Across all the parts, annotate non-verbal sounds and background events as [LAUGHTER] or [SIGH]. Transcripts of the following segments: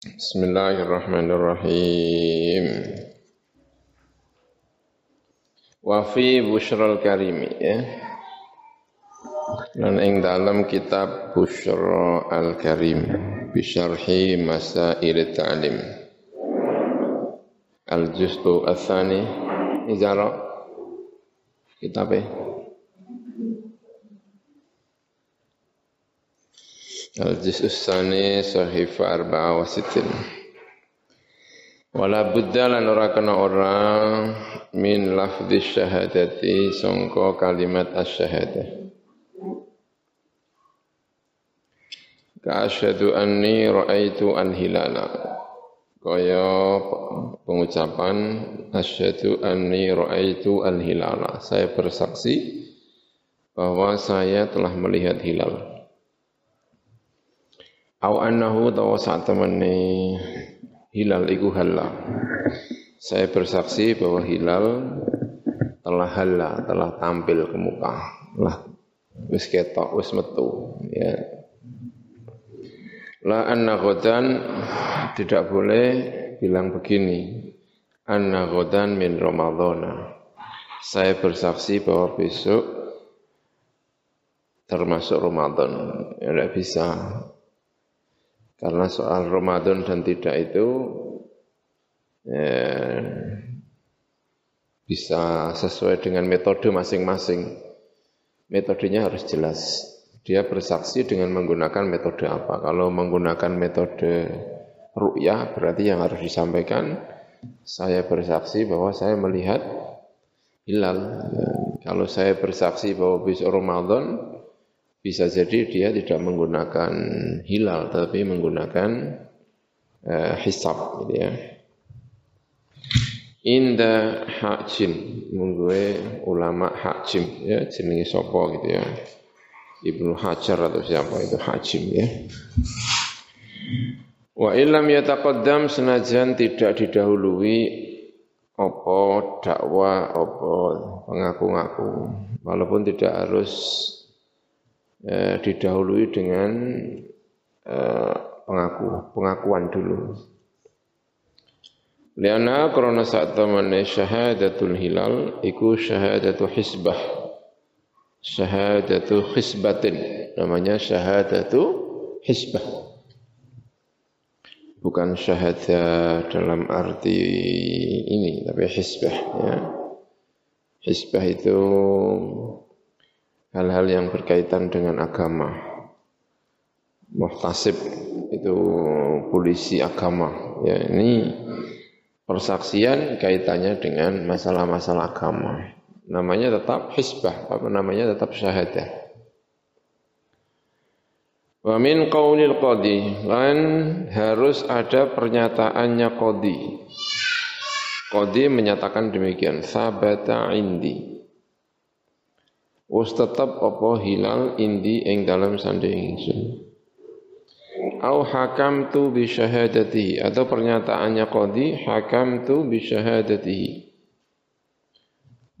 Bismillahirrahmanirrahim. Wa fi busyral karimi ya. Dan ing dalam kitab Busyra al-Karim bisyarhi masail ta'lim. Al-juz'u ats-tsani ijara kitabnya Al-Juz' Sani Sahifa Arba'a wa Sittin. Wala budda lan ora kena sangka kalimat asy-syahadah Ka anni pengucapan asyhadu anni ra'aitu al-hilala saya bersaksi bahwa saya telah melihat hilal Au annahu tawa saat temani hilal iku halla. Saya bersaksi bahwa hilal telah halla, telah tampil ke muka. Lah wis ketok, wis metu ya. La anna ghadan tidak boleh bilang begini. Anna ghadan min Ramadhana. Saya bersaksi bahwa besok termasuk Ramadan. Ya, tidak bisa karena soal Ramadan dan tidak itu ya, bisa sesuai dengan metode masing-masing. Metodenya harus jelas. Dia bersaksi dengan menggunakan metode apa. Kalau menggunakan metode ru'yah berarti yang harus disampaikan saya bersaksi bahwa saya melihat hilal. Kalau saya bersaksi bahwa besok Ramadan bisa jadi dia tidak menggunakan hilal tapi menggunakan uh, hisab gitu ya. Inda hakjim mungguwe ulama hakjim ya jenenge sapa gitu ya. Ibnu Hajar atau siapa itu hakjim ya. Wa illam yataqaddam senajan tidak didahului apa dakwah apa pengaku-ngaku walaupun tidak harus eh, didahului dengan eh, pengaku, pengakuan dulu. Liana karena saat temane syahadatul hilal iku syahadatu hisbah. Syahadatu hisbatin namanya syahadatu hisbah. Bukan syahadah dalam arti ini tapi hisbah ya. Hisbah itu hal-hal yang berkaitan dengan agama. Muhtasib itu polisi agama. Ya, ini persaksian kaitannya dengan masalah-masalah agama. Namanya tetap hisbah, apa namanya tetap syahadah. Wa min qaulil qadi lan harus ada pernyataannya qadi. Qadi menyatakan demikian, sabata indi. Wis tetep apa hilal indi ing dalam sande ingsun. Au hakamtu bi syahadatihi atau pernyataannya qadi hakamtu bi syahadatihi.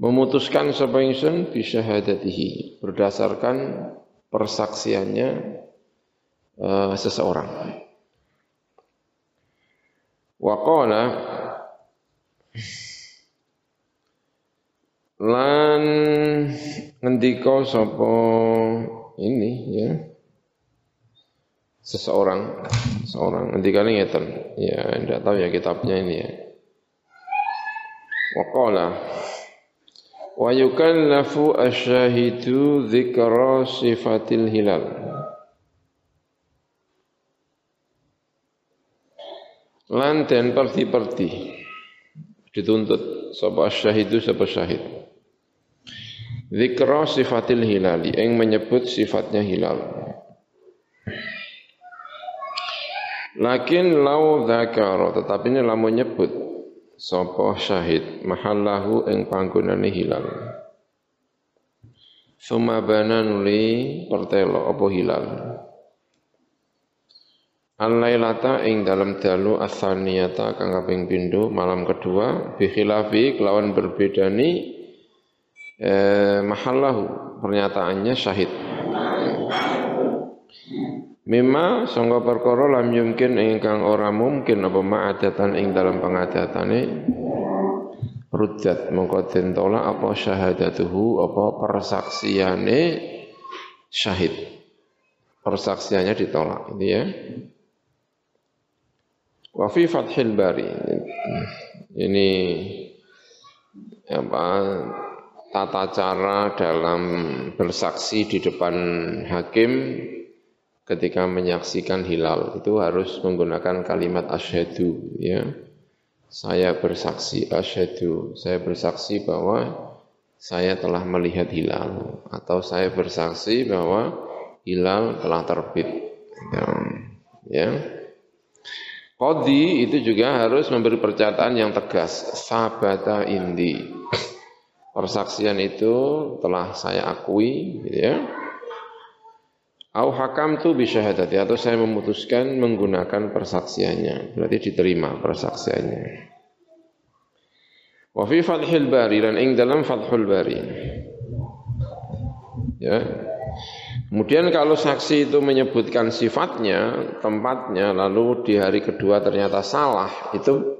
Memutuskan sapa ingsun bi syahadatihi berdasarkan persaksiannya uh, seseorang. Wa qala lan ngendika sapa ini ya. Seseorang seorang ngendikane ngeten. Ya ndak tahu ya kitabnya ini ya. Waqala wa yukallafu asyahidu dzikra sifatil hilal. Lan den perti-perti dituntut sapa asyahidu sapa syahid Zikra sifatil hilali yang menyebut sifatnya hilal. Lakin lau dzakara tetapi ini lamun nyebut sapa syahid mahallahu ing panggonane hilal. Suma bana nuli pertelo apa hilal. Al-lailata ing dalam dalu asaniyata kang kaping pindho malam kedua bi khilafi kelawan berbedani eh, mahallahu pernyataannya syahid. Mimma sangka perkara lam yumkin ingkang ora mungkin apa ma'adatan ing dalam pengadatane ruddat mongko den tolak apa syahadatuhu apa persaksiane syahid. Persaksiannya ditolak itu ya. Wa fi fathil bari ini apa tata cara dalam bersaksi di depan hakim ketika menyaksikan hilal itu harus menggunakan kalimat asyhadu ya. Saya bersaksi asyhadu, saya bersaksi bahwa saya telah melihat hilal atau saya bersaksi bahwa hilal telah terbit. Ya. ya. Qadi itu juga harus memberi pernyataan yang tegas, sabata indi. Persaksian itu telah saya akui, gitu ya Au hakam tu bisyahadati atau saya memutuskan menggunakan persaksiannya. Berarti diterima persaksiannya. Wa fi Fathul Bari dan ing dalam Fathul Bari. Ya. Kemudian kalau saksi itu menyebutkan sifatnya, tempatnya, lalu di hari kedua ternyata salah, itu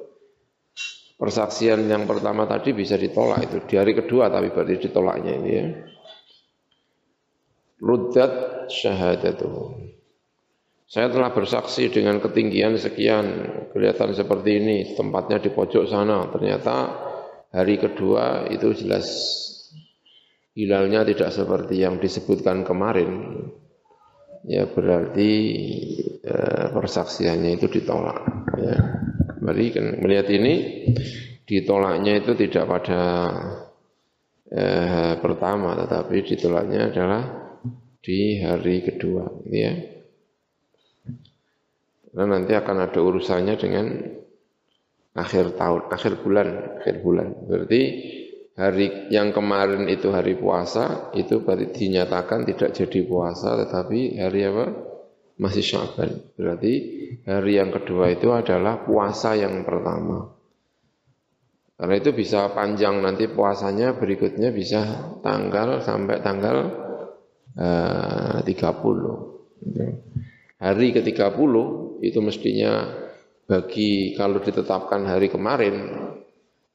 persaksian yang pertama tadi bisa ditolak itu. Di hari kedua tapi berarti ditolaknya ini ya ruddat syahadatuhu. Saya telah bersaksi dengan ketinggian sekian, kelihatan seperti ini, tempatnya di pojok sana. Ternyata hari kedua itu jelas hilalnya tidak seperti yang disebutkan kemarin. Ya berarti eh, persaksiannya itu ditolak. Ya. Mari kan melihat ini ditolaknya itu tidak pada eh, pertama, tetapi ditolaknya adalah di hari kedua ya. Karena nanti akan ada urusannya dengan akhir tahun, akhir bulan, akhir bulan. Berarti hari yang kemarin itu hari puasa, itu berarti dinyatakan tidak jadi puasa, tetapi hari apa? Masih Syaban. Berarti hari yang kedua itu adalah puasa yang pertama. Karena itu bisa panjang nanti puasanya berikutnya bisa tanggal sampai tanggal Eh, tiga 30. Hari ke-30 itu mestinya bagi kalau ditetapkan hari kemarin,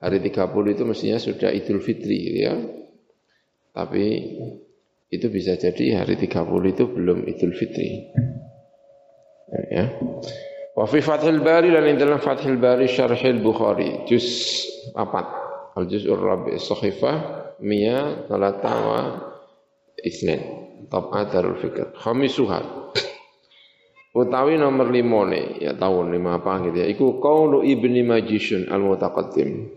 hari 30 itu mestinya sudah Idul Fitri ya. Tapi itu bisa jadi hari 30 itu belum Idul Fitri. Ya. Wa fi Fathil Bari dan dalam Fathil Bari Syarhil Bukhari juz 4 al juz'ur rabi' sahifah mia talata wa isnin Tab'at Darul Fikr. Khamisuha. Utawi nomor lima nih, ya tahun lima apa gitu ya. Iku qaulu ibni Majishun al-mutaqaddim.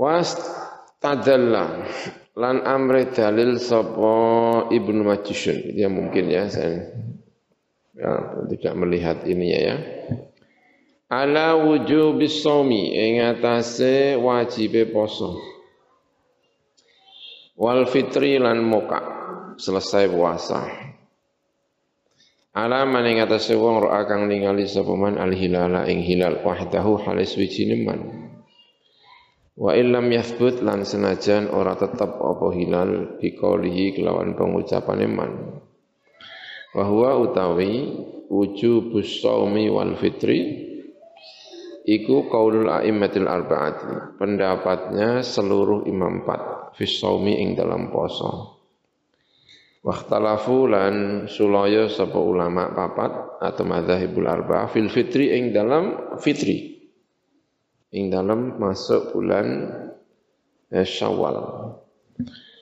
Was tadalla lan amre dalil sapa ibnu Majishun. Dia mungkin ya saya ya, tidak melihat ininya ya. Ala wujubis shaumi ing atase wajibe poso. Wal fitri lan moka selesai puasa. Ala maning atase wong ro kang ningali sapa man al hilala ing hilal wahdahu halis wijine man. Wa illam yathbut lan senajan ora tetep apa hilal biqaulihi kelawan pengucapane man wa huwa utawi wujubus shaumi wal fitri iku qaulul a'immatil arba'ati pendapatnya seluruh imam empat fi ing dalam poso. Wakhtalafu lan sulaya sapa ulama papat atau madzhabul arba'ah fil fitri ing dalam fitri. Ing dalam masuk bulan eh, Syawal.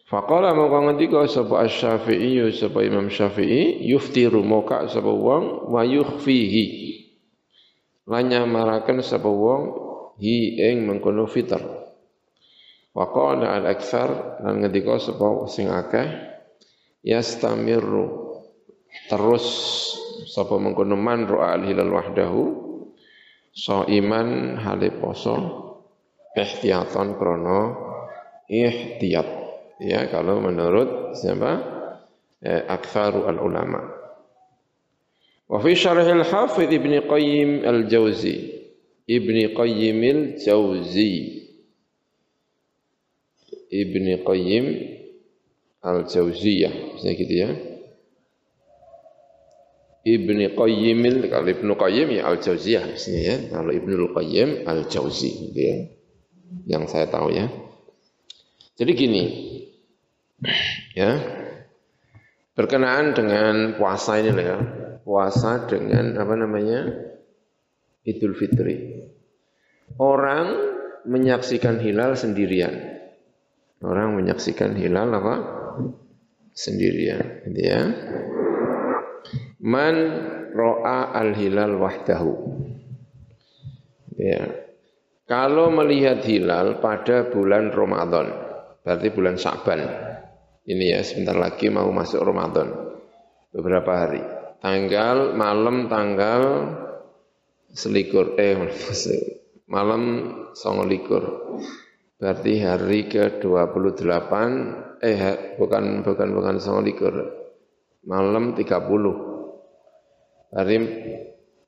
Faqala mongko ngendika sapa Asy-Syafi'i sapa Imam Syafi'i yuftiru moka sapa wong wa yukhfihi. Lanya marakan sapa wong hi ing mengkono fitr wa qala al aktsar lan ngendika sapa sing akeh yastamiru terus sapa mengkono man ra al hilal wahdahu so iman hale poso krono ihtiyat ya kalau menurut siapa eh, aktsaru al ulama Wa fi syarhil Hafidh Ibnu Qayyim Al-Jauzi. Ibnu Qayyim Al-Jauzi. Ibnu Qayyim Al-Jauziyah, bisa gitu ya. Ibnu Qayyim kalau Ibnu Qayyim ya Al-Jauziyah ya. Kalau Ibnu Qayyim Al-Jauzi gitu ya. Yang saya tahu ya. Jadi gini. Ya. Berkenaan dengan puasa ini lah ya. Puasa dengan apa namanya? Idul Fitri. Orang menyaksikan hilal sendirian. Orang menyaksikan hilal apa? Sendirian, gitu ya. Man ro'a al-hilal wahdahu. Ya. Kalau melihat hilal pada bulan Ramadan, berarti bulan Sa'ban. Ini ya, sebentar lagi mau masuk Ramadan. Beberapa hari. Tanggal, malam tanggal selikur, eh [LAUGHS] malam songolikur. Berarti hari ke-28, eh bukan bukan bukan songolikur. Malam 30 hari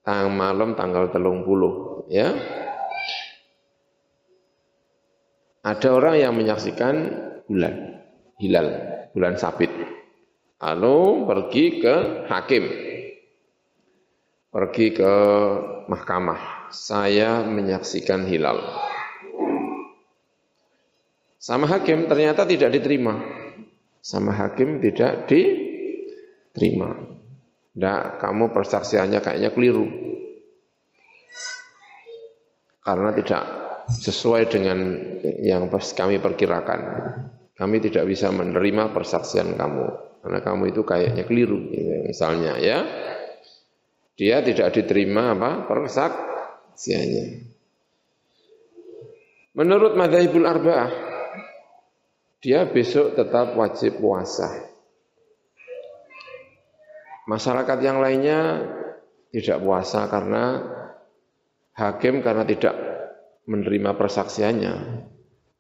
tang malam tanggal telung puluh ya ada orang yang menyaksikan bulan hilal bulan sabit. Lalu pergi ke hakim. Pergi ke mahkamah. Saya menyaksikan hilal. Sama hakim ternyata tidak diterima. Sama hakim tidak diterima. Tidak, kamu persaksiannya kayaknya keliru. Karena tidak sesuai dengan yang kami perkirakan. Kami tidak bisa menerima persaksian kamu. Karena kamu itu kayaknya keliru. Gitu, misalnya ya. Dia tidak diterima apa persaksiannya. Menurut madhabul arba'ah, dia besok tetap wajib puasa. Masyarakat yang lainnya tidak puasa karena hakim karena tidak menerima persaksiannya.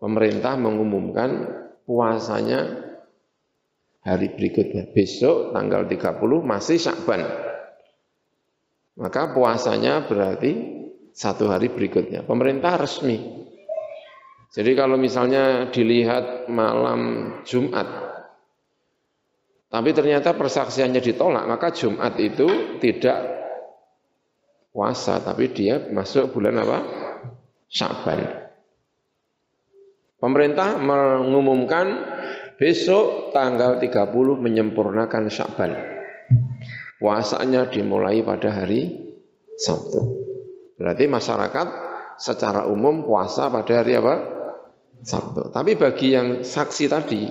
Pemerintah mengumumkan puasanya hari berikutnya. Besok tanggal 30 masih Syakban. Maka puasanya berarti satu hari berikutnya. Pemerintah resmi. Jadi kalau misalnya dilihat malam Jumat tapi ternyata persaksiannya ditolak, maka Jumat itu tidak puasa, tapi dia masuk bulan apa? Syaban. Pemerintah mengumumkan besok tanggal 30 menyempurnakan Syaban. Puasanya dimulai pada hari Sabtu. Berarti masyarakat secara umum puasa pada hari apa? Sabtu. Tapi bagi yang saksi tadi,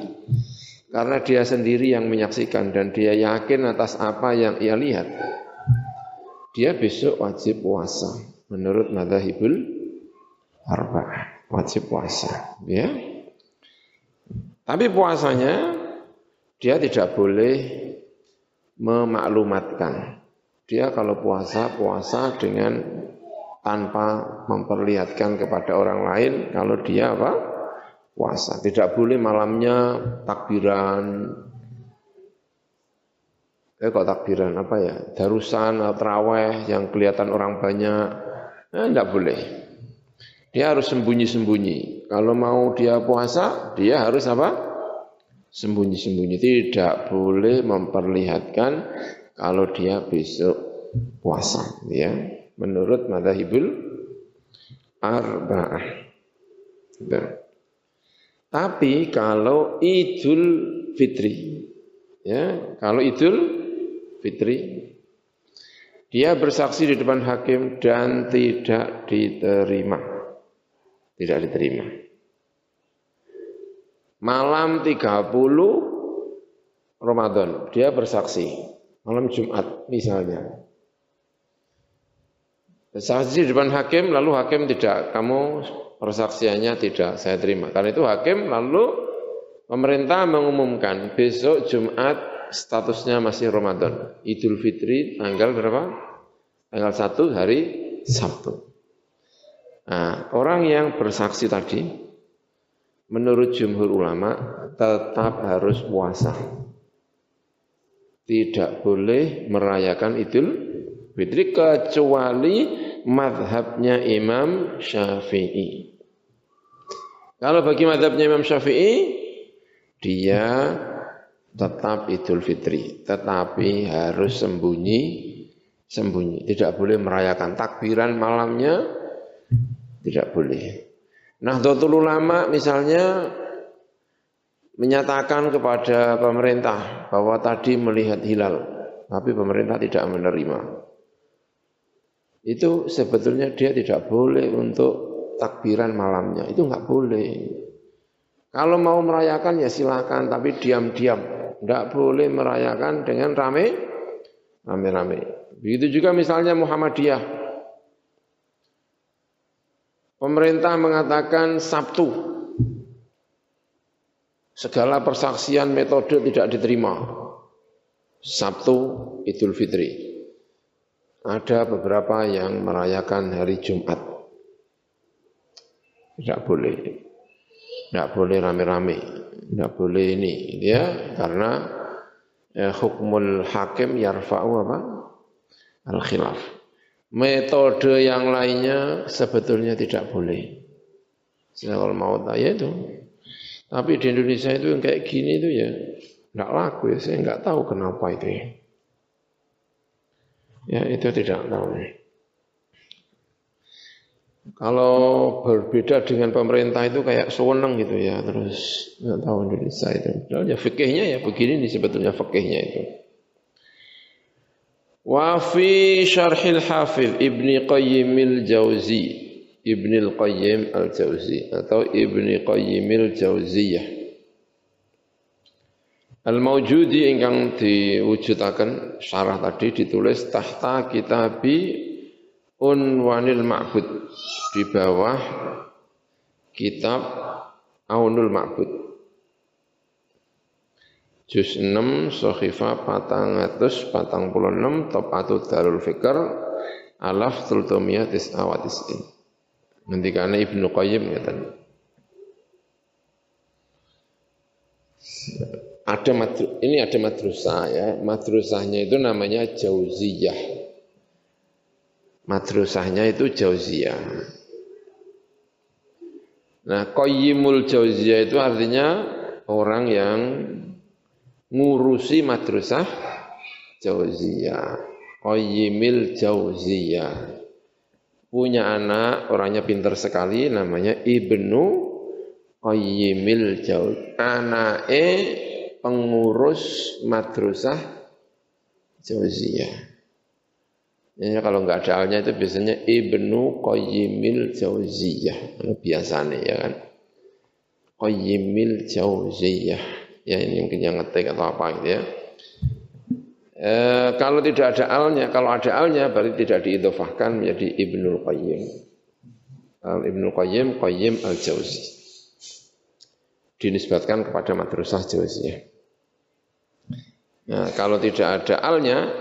karena dia sendiri yang menyaksikan dan dia yakin atas apa yang ia lihat. Dia besok wajib puasa menurut madhabul arba'ah. Wajib puasa, ya. Tapi puasanya dia tidak boleh memaklumatkan. Dia kalau puasa, puasa dengan tanpa memperlihatkan kepada orang lain kalau dia apa? puasa. Tidak boleh malamnya takbiran. Eh kok takbiran apa ya? Darusan, terawih yang kelihatan orang banyak. Eh, tidak boleh. Dia harus sembunyi-sembunyi. Kalau mau dia puasa, dia harus apa? Sembunyi-sembunyi. Tidak boleh memperlihatkan kalau dia besok puasa. Ya, menurut madhabul arba'ah. Tapi kalau Idul Fitri, ya, kalau Idul Fitri, dia bersaksi di depan hakim dan tidak diterima. Tidak diterima. Malam 30 Ramadan, dia bersaksi. Malam Jumat misalnya. Bersaksi di depan hakim, lalu hakim tidak, kamu persaksiannya tidak saya terima. Karena itu hakim lalu pemerintah mengumumkan besok Jumat statusnya masih Ramadan. Idul Fitri tanggal berapa? Tanggal 1 hari Sabtu. Nah, orang yang bersaksi tadi menurut jumhur ulama tetap harus puasa. Tidak boleh merayakan Idul Fitri kecuali madhabnya Imam Syafi'i. Kalau bagi madhabnya Imam Syafi'i, dia tetap Idul Fitri, tetapi harus sembunyi sembunyi. Tidak boleh merayakan takbiran malamnya, tidak boleh. Nah, Nahdlatul Ulama misalnya menyatakan kepada pemerintah bahwa tadi melihat hilal, tapi pemerintah tidak menerima. Itu sebetulnya dia tidak boleh untuk takbiran malamnya, itu enggak boleh. Kalau mau merayakan ya silakan, tapi diam-diam. Tidak boleh merayakan dengan rame, rame-rame. Begitu juga misalnya Muhammadiyah. Pemerintah mengatakan Sabtu. Segala persaksian metode tidak diterima. Sabtu Idul Fitri. Ada beberapa yang merayakan hari Jumat. Tidak boleh. Tidak boleh rame-rame. Tidak boleh ini. Ya, karena eh, hukmul hakim yarfa'u apa? al-khilaf. Metode yang lainnya sebetulnya tidak boleh. Kalau mau tanya itu. Tapi di Indonesia itu yang kayak gini itu ya tidak laku ya. Saya nggak tahu kenapa itu ya. Ya itu tidak tahu. Kalau berbeda dengan pemerintah itu kayak sewenang gitu ya. Terus nggak tahu Indonesia itu. ya fikihnya ya begini nih sebetulnya fikihnya itu. Wa fi syarhil hafil Ibni Qayyimil Jauzi Ibni Qayyim Al-Jauzi atau Ibni Qayyimil Jauziyah Al-Mawjudi ingkang diwujudaken syarah tadi ditulis tahta kitabi Unwanil Ma'bud. Di bawah kitab Aunul Ma'bud Juz 6 Sohifa patang atus patang puluh enam Topatu Darul Fikr Alaf Tultumiyah Tis'a wa Tis'in Ngendikane Ibnu Qayyim ngeten. Ada madru, ini ada madrasah ya. Madrasahnya itu namanya Jauziyah. Madrasahnya itu Jauziyah. Nah, Qayyimul Jauziyah itu artinya orang yang ngurusi madrasah Jauziyah, Qayyimil Jauziyah. Punya anak, orangnya pintar sekali, namanya Ibnu Qayyimil Jauziyah. Anake pengurus madrasah Jauziyah. Ya, kalau nggak ada alnya itu biasanya Ibnu Qayyimil Jauziyah. Biasanya ya kan. Qayyimil Jauziyah ya ini mungkin yang ngetik atau apa gitu ya. E, kalau tidak ada alnya, kalau ada alnya berarti tidak diidofahkan menjadi Ibnul Qayyim. Al Ibnul Qayyim, Qayyim Al-Jauzi. Dinisbatkan kepada madrasah Jauziyah. Nah, kalau tidak ada alnya,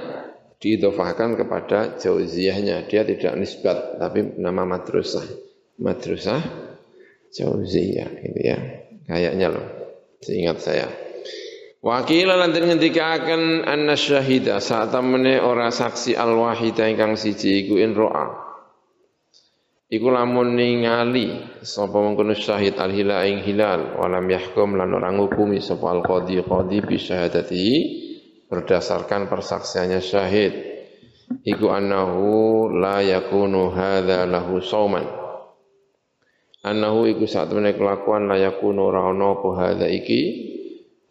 diidofahkan kepada Jauziyahnya. Dia tidak nisbat, tapi nama madrasah. Madrasah Jauziyah, gitu ya. Kayaknya loh. Seingat saya. Wakila lantin ngendikaken anna syahida saat temene ora saksi al wahida ingkang siji iku in ro'a. Iku lamun ningali sapa mengkono syahid al hilal ing hilal walam yahkum lan ora ngukumi sapa al qadi qadi bi syahadati berdasarkan persaksiannya syahid. Iku annahu la yakunu hadza lahu sauman annahu iku saat temene kelakuan layakunu ora ana apa iki.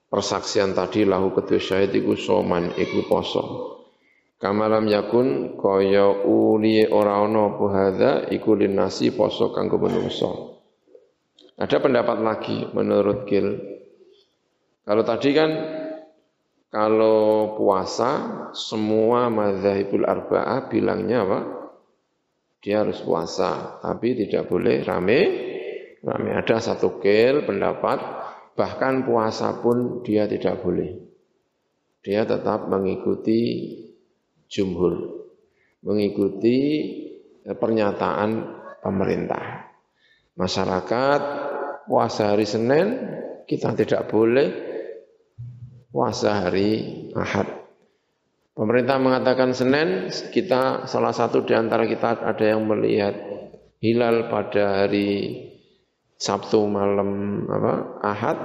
Persaksian tadi lahu kedua syahid iku soman iku poso. Kamalam yakun kaya uli ora ana apa hadza iku linasi poso kanggo menungso. Ada pendapat lagi menurut Gil. Kalau tadi kan kalau puasa semua madzhabul arba'ah bilangnya apa? Dia harus puasa, tapi tidak boleh rame Rame ada satu kil pendapat bahkan puasa pun dia tidak boleh. Dia tetap mengikuti jumhur, mengikuti eh, pernyataan pemerintah. Masyarakat puasa hari Senin kita tidak boleh puasa hari Ahad. Pemerintah mengatakan Senin, kita salah satu di antara kita ada yang melihat hilal pada hari Sabtu malam apa Ahad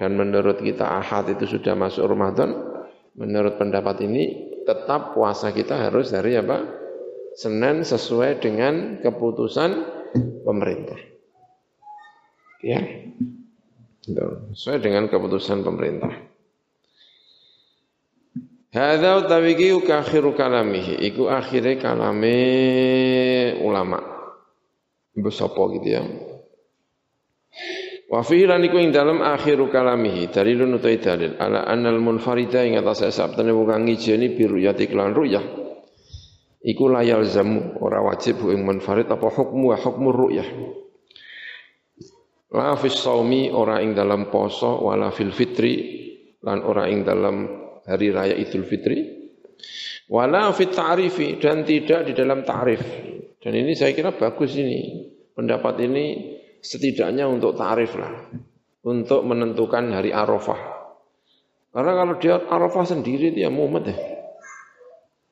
dan menurut kita Ahad itu sudah masuk Ramadan menurut pendapat ini tetap puasa kita harus dari apa? Senin sesuai dengan keputusan pemerintah. Ya. Sesuai dengan keputusan pemerintah. Hadza utawi iki akhiru kalamihi, iku akhire kalame ulama. Mbok gitu ya. Wa fihi lan iku ing dalem akhiru kalamihi dalilun utai dalil. Ala annal munfarida ing atas sabdane wong kang ngijeni biruyati kelan ruyah. Iku layal zamu ora wajib ing munfarid apa hukmu? Wa hukmu ruyah. La fis saumi ora ing dalam poso wala fil fitri lan ora ing dalam hari raya Idul Fitri. Wala fit ta'rifi dan tidak di dalam ta'rif. Dan ini saya kira bagus ini pendapat ini setidaknya untuk tarif lah, untuk menentukan hari Arafah. Karena kalau dia Arafah sendiri dia mumet ya.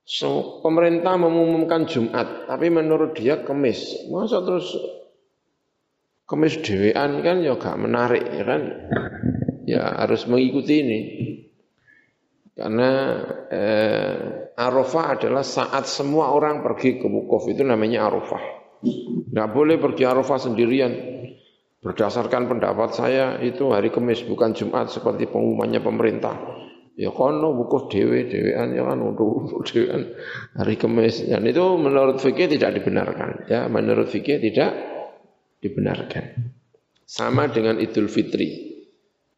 So, pemerintah mengumumkan Jumat, tapi menurut dia kemis. Masa terus kemis dewean kan ya gak menarik ya kan. Ya harus mengikuti ini. Karena eh, Arafah adalah saat semua orang pergi ke wukuf itu namanya Arafah. Tidak boleh pergi Arafah sendirian. Berdasarkan pendapat saya itu hari Kamis bukan Jumat seperti pengumumannya pemerintah. Ya kono wukuf dewe dewean ya kan untuk dewean hari Kamis. Dan itu menurut fikih tidak dibenarkan. Ya menurut fikih tidak dibenarkan. Sama dengan Idul Fitri.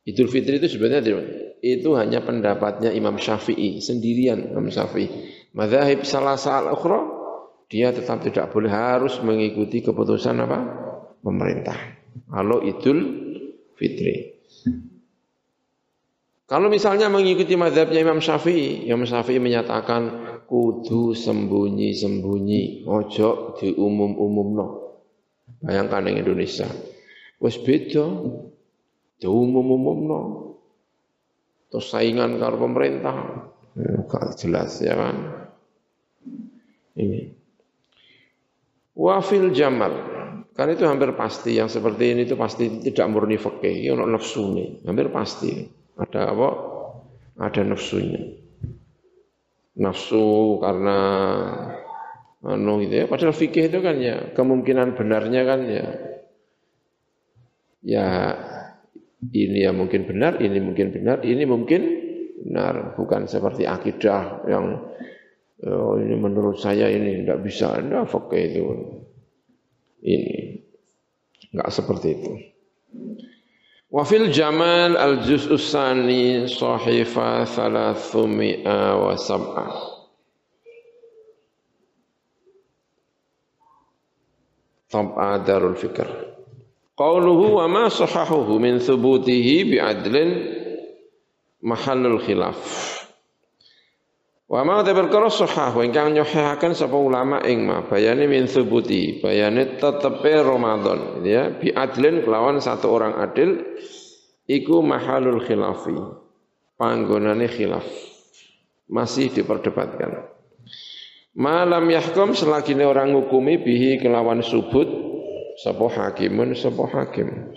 Idul Fitri itu sebenarnya itu hanya pendapatnya Imam Syafi'i sendirian Imam Syafi'i. Madzhab salah al ukhra dia tetap tidak boleh harus mengikuti keputusan apa? pemerintah. Kalau Idul Fitri. Kalau misalnya mengikuti madhabnya Imam Syafi'i, Imam Syafi'i menyatakan kudu sembunyi-sembunyi, ojo diumum-umum no. Bayangkan yang Indonesia. Wes beda, diumum-umum no. Terus saingan karo pemerintah, gak jelas ya kan. Ini. Wafil Jamal, karena itu hampir pasti yang seperti ini itu pasti tidak murni fikih, ya nih, hampir pasti. Ada apa? Ada nafsunya. Nafsu karena anu gitu ya. Padahal fikih itu kan ya kemungkinan benarnya kan ya ya ini ya mungkin benar, ini mungkin benar, ini mungkin benar, bukan seperti akidah yang oh, ini menurut saya ini tidak bisa, tidak fakih itu ini. Enggak seperti itu. Wafil Jamal al juz usani sahifa thalathumia wa sab'ah. Tab'a Darul Fikr. Qauluhu wa ma sahahuhu min thubutihi bi'adlin mahallul khilaf. Wa ma ta perkara sahah ingkang nyohihaken sapa ulama ing ma bayane min thubuti bayane tetepe Ramadan ya. Bi adlin kelawan satu orang adil iku mahalul khilafi panggonane khilaf masih diperdebatkan. Malam yahkum selagi orang ngukumi bihi kelawan subut sapa hakimun sapa hakim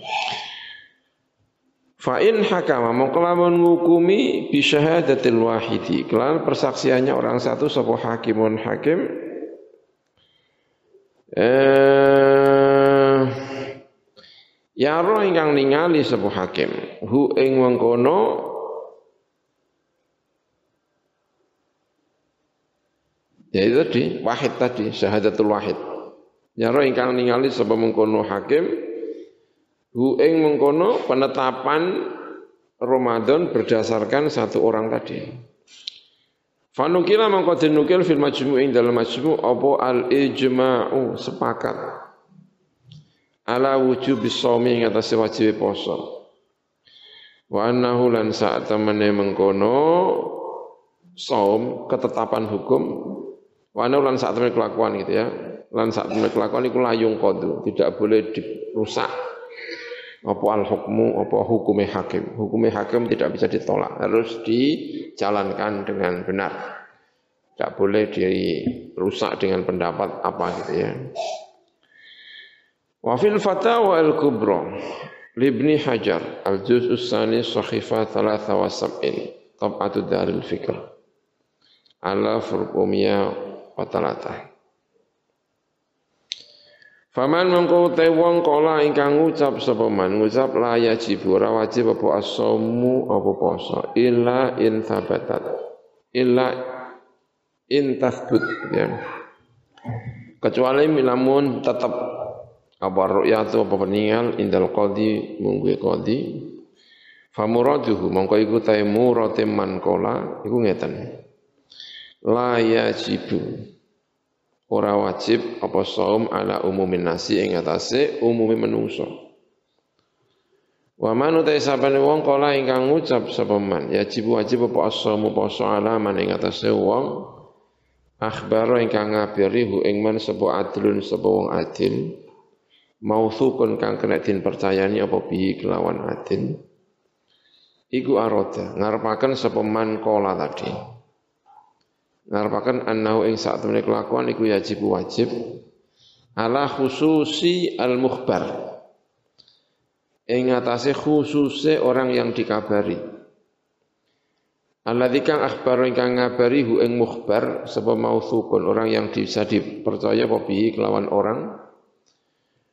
Fa in hakama mongko lamun ngukumi bi syahadatil wahidi. Kelan persaksiannya orang satu sapa hakimun hakim? Eh ya roh ingkang ningali sapa hakim? Hu ing mengkono Ya itu tadi, wahid tadi, syahadatul wahid. Ya roh ingkang ningali sapa mengkono hakim Hu ing mengkono penetapan Ramadan berdasarkan satu orang tadi. Fanukila mangko dinukil fil majmu' ing dalam majmu' apa al ijma'u sepakat ala wujub shaumi ing atas wajib poso. Wa annahu lan saat temene mengkono saum ketetapan hukum wa annahu lan saat temene kelakuan gitu ya. Lan saat temene kelakuan iku layung kodu, tidak boleh dirusak apa al hukmu apa hukumnya hakim? Hukumnya hakim tidak bisa ditolak harus dijalankan dengan benar. Tidak boleh dirusak dengan pendapat apa gitu ya. Wa fil fatawa al kubra libni hajar al juz usani sahifa thalatha wa sab'in tab'atu daril fikr. Ala furqumia watalata Faman mengko te wong kala ingkang ngucap sapa man ngucap la yajib ora wajib apa asamu apa poso illa in thabatat illa in tathbut ya. Kecuali milamun tetap apa ru'yatu apa peninggal indal qadi munggu qadi. Famuraduhu mongko iku ta murate man kala iku ngeten. La yajibu ora wajib apa saum ala umumin nasi ing atase umumi menungso. Wa man utai sabane wong kala ingkang ngucap sapa man yajib wajib apa as-saumu poso ala man ing atase wong. Akhbaro ingkang ngabari hu ing man sapa adlun sapa wong adil. Mausukun kang kena din percayani apa bi kelawan adil. Iku aroda ngarepaken sapa man kala tadi ngarepaken annahu ing sak temene kelakuan iku wajib wajib ala khususi al mukhbar ing atase khususe orang yang dikabari. Alladzi kang akhbaru ingkang ngabari hu ing mukhbar sapa mausukun orang yang bisa dipercaya apa bihi kelawan orang.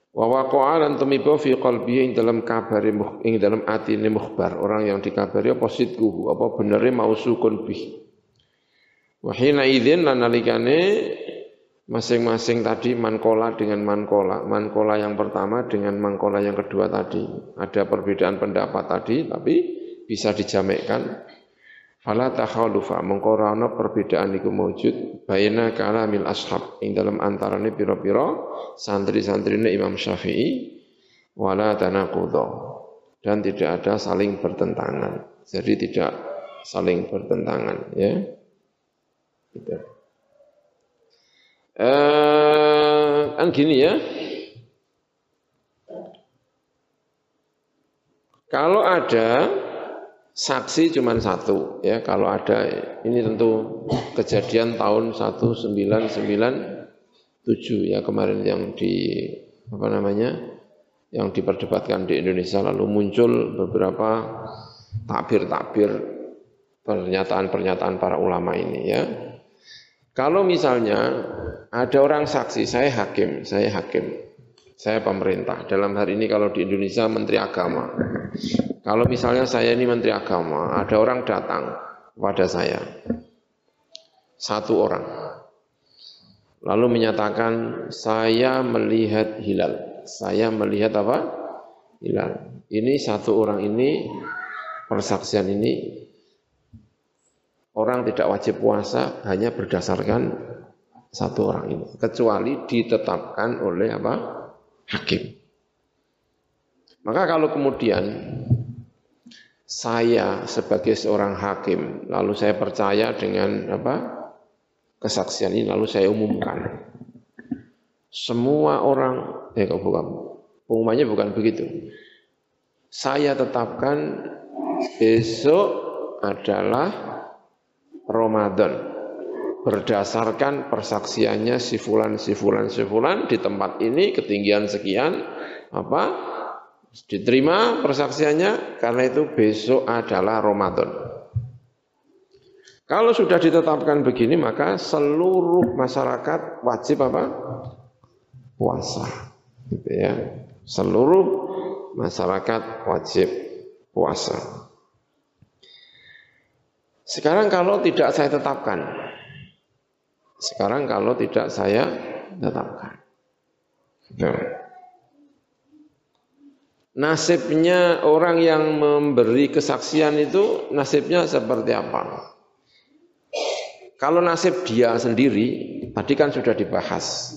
Wa waqa'a lan tumiba fi qalbi ing dalam kabari ing dalam atine mukhbar orang yang dikabari apa sidquhu apa benere mausukun bihi Wahina izin lan nalikane masing-masing tadi mankola dengan mankola. Mankola yang pertama dengan mankola yang kedua tadi. Ada perbedaan pendapat tadi tapi bisa dijamekkan. Fala takhalufa mengkorana perbedaan iku mewujud baina kalamil ashab ing dalam antarane pira-pira santri-santrine Imam Syafi'i wala tanaqudha dan tidak ada saling bertentangan. Jadi tidak saling bertentangan ya. Gitu. Eh, kan gini ya. Kalau ada saksi cuma satu ya, kalau ada ini tentu kejadian tahun 1997 ya kemarin yang di apa namanya? yang diperdebatkan di Indonesia lalu muncul beberapa takbir-takbir pernyataan-pernyataan para ulama ini ya. Kalau misalnya ada orang saksi, saya hakim, saya hakim, saya pemerintah. Dalam hari ini kalau di Indonesia Menteri Agama. Kalau misalnya saya ini Menteri Agama, ada orang datang kepada saya, satu orang, lalu menyatakan saya melihat hilal. Saya melihat apa? Hilal. Ini satu orang ini persaksian ini orang tidak wajib puasa hanya berdasarkan satu orang ini, kecuali ditetapkan oleh apa? hakim. Maka kalau kemudian saya sebagai seorang hakim, lalu saya percaya dengan apa? kesaksian ini, lalu saya umumkan. Semua orang, eh kok bukan, pengumumannya bukan begitu. Saya tetapkan besok adalah Ramadan berdasarkan persaksiannya si fulan si fulan si fulan di tempat ini ketinggian sekian apa diterima persaksiannya karena itu besok adalah Ramadan. Kalau sudah ditetapkan begini maka seluruh masyarakat wajib apa? puasa. Gitu ya. Seluruh masyarakat wajib puasa. Sekarang kalau tidak saya tetapkan, sekarang kalau tidak saya tetapkan. Nasibnya orang yang memberi kesaksian itu nasibnya seperti apa? Kalau nasib dia sendiri, tadi kan sudah dibahas.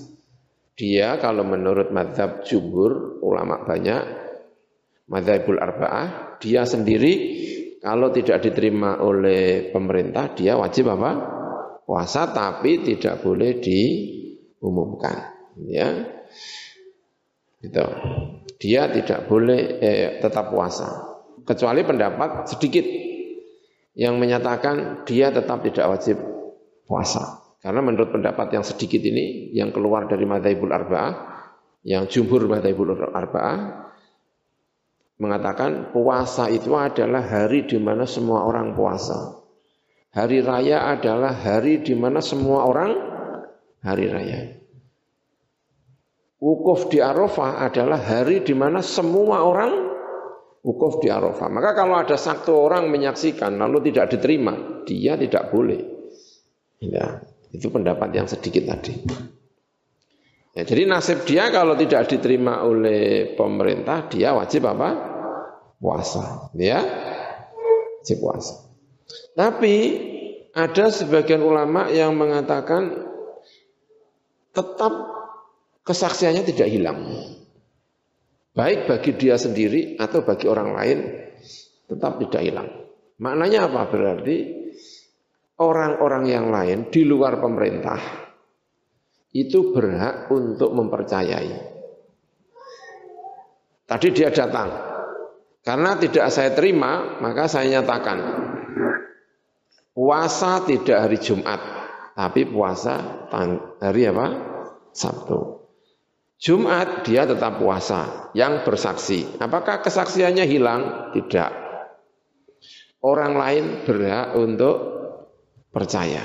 Dia kalau menurut madhab jumhur, ulama banyak, madhabul arba'ah, dia sendiri kalau tidak diterima oleh pemerintah, dia wajib apa? Puasa, tapi tidak boleh diumumkan. Ya, gitu. Dia tidak boleh eh, tetap puasa, kecuali pendapat sedikit yang menyatakan dia tetap tidak wajib puasa. Karena menurut pendapat yang sedikit ini, yang keluar dari madhabul arba'ah, yang jumhur madhabul arba'ah, mengatakan puasa itu adalah hari di mana semua orang puasa. Hari raya adalah hari di mana semua orang hari raya. Wukuf di Arafah adalah hari di mana semua orang wukuf di Arafah. Maka kalau ada satu orang menyaksikan lalu tidak diterima, dia tidak boleh. Ya, itu pendapat yang sedikit tadi. Ya, jadi nasib dia kalau tidak diterima oleh pemerintah, dia wajib apa? Puasa. Ya, wajib puasa. Tapi ada sebagian ulama yang mengatakan tetap kesaksiannya tidak hilang. Baik bagi dia sendiri atau bagi orang lain tetap tidak hilang. Maknanya apa? Berarti orang-orang yang lain di luar pemerintah itu berhak untuk mempercayai. Tadi dia datang, karena tidak saya terima, maka saya nyatakan Puasa tidak hari Jumat, tapi puasa hari apa? Sabtu. Jumat dia tetap puasa yang bersaksi. Apakah kesaksiannya hilang? Tidak. Orang lain berhak untuk percaya.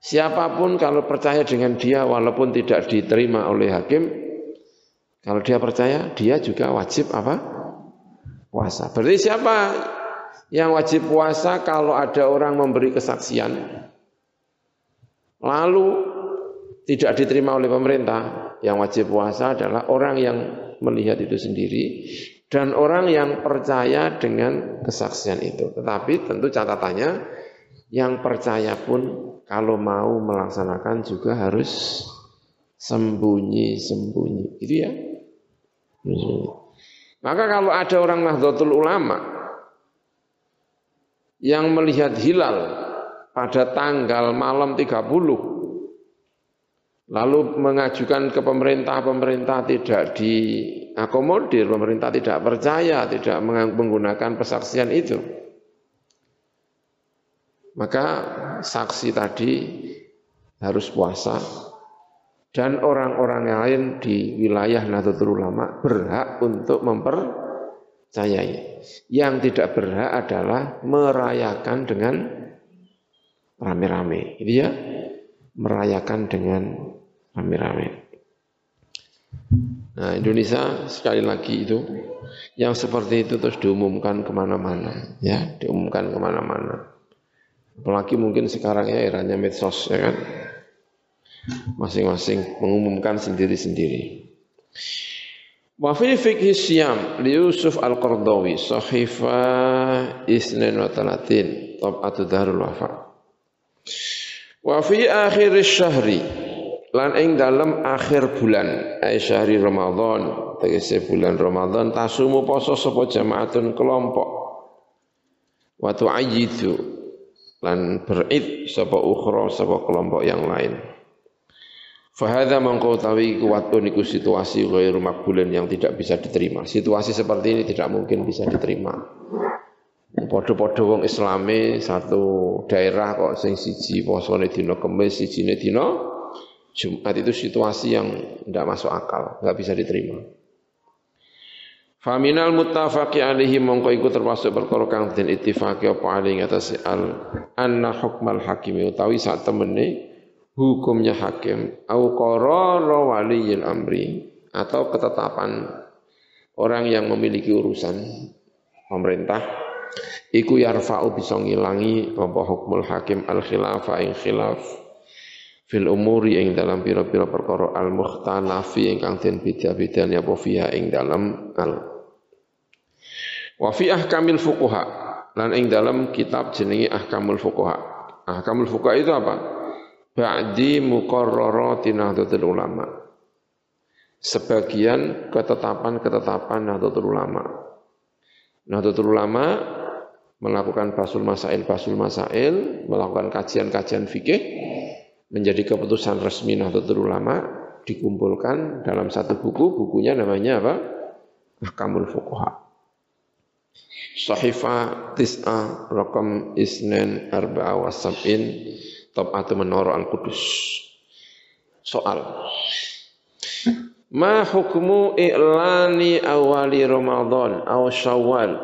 Siapa pun kalau percaya dengan dia walaupun tidak diterima oleh hakim, kalau dia percaya, dia juga wajib apa? Puasa. Berarti siapa yang wajib puasa kalau ada orang memberi kesaksian, lalu tidak diterima oleh pemerintah, yang wajib puasa adalah orang yang melihat itu sendiri dan orang yang percaya dengan kesaksian itu. Tetapi tentu catatannya yang percaya pun kalau mau melaksanakan juga harus sembunyi-sembunyi. Itu ya. Maka kalau ada orang Nahdlatul Ulama yang melihat hilal pada tanggal malam 30 lalu mengajukan ke pemerintah, pemerintah tidak diakomodir, pemerintah tidak percaya, tidak menggunakan persaksian itu. Maka saksi tadi harus puasa dan orang-orang lain di wilayah Nahdlatul Ulama berhak untuk memper Sayai. Yang tidak berhak adalah merayakan dengan rame-rame. Itu ya, merayakan dengan rame-rame. Nah Indonesia sekali lagi itu yang seperti itu terus diumumkan ke mana-mana, ya diumumkan ke mana-mana. Apalagi mungkin sekarang ya eranya medsos ya kan, masing-masing mengumumkan sendiri-sendiri. Wa fi fikhi siyam li Yusuf Al-Qardawi sahifa isnin wa talatin tab'atu darul wafa. Wa fi akhir syahri lan ing dalam akhir bulan ay syahri Ramadan tegese bulan Ramadan tasumu poso sapa jamaatun kelompok wa tu'ayyidu lan berid sapa ukhra sapa kelompok yang lain. Fahadha mengkau tawi kuwatun iku situasi ghairu makbulan yang tidak bisa diterima. Situasi seperti ini tidak mungkin bisa diterima. Podo-podo wong islami satu daerah kok sing siji posone dina kemis, sijine dina Jumat itu situasi yang tidak masuk akal, nggak bisa diterima. Faminal muttafaqi alaihi mongko iku termasuk perkara kang den ittifaqi apa alaihi atas al anna hukmal hakimi utawi sak temene hukumnya hakim au qarara waliyil amri atau ketetapan orang yang memiliki urusan pemerintah iku yarfa'u bisa ngilangi apa hukmul hakim al khilafa ing khilaf fil umuri ing dalam pira-pira perkara al mukhtalafi ingkang den beda-bedane apa fiha ing dalam al wa fi ahkamil fuqaha lan ing dalam kitab jenenge ahkamul fuqaha. Ahkamul fuqaha itu apa ba'di muqarrarati Nahdlatul Ulama. Sebagian ketetapan-ketetapan Nahdlatul Ulama. Nahdlatul Ulama melakukan basul masail basul masail, melakukan kajian-kajian fikih menjadi keputusan resmi Nahdlatul Ulama dikumpulkan dalam satu buku, bukunya namanya apa? Ahkamul Fuqaha. Sahifa Tis'a Rakam Isnen Arba'a Wasab'in Tab'atu Menara Al-Qudus. Soal. Ma hukmu i'lani awali Ramadan aw Syawal?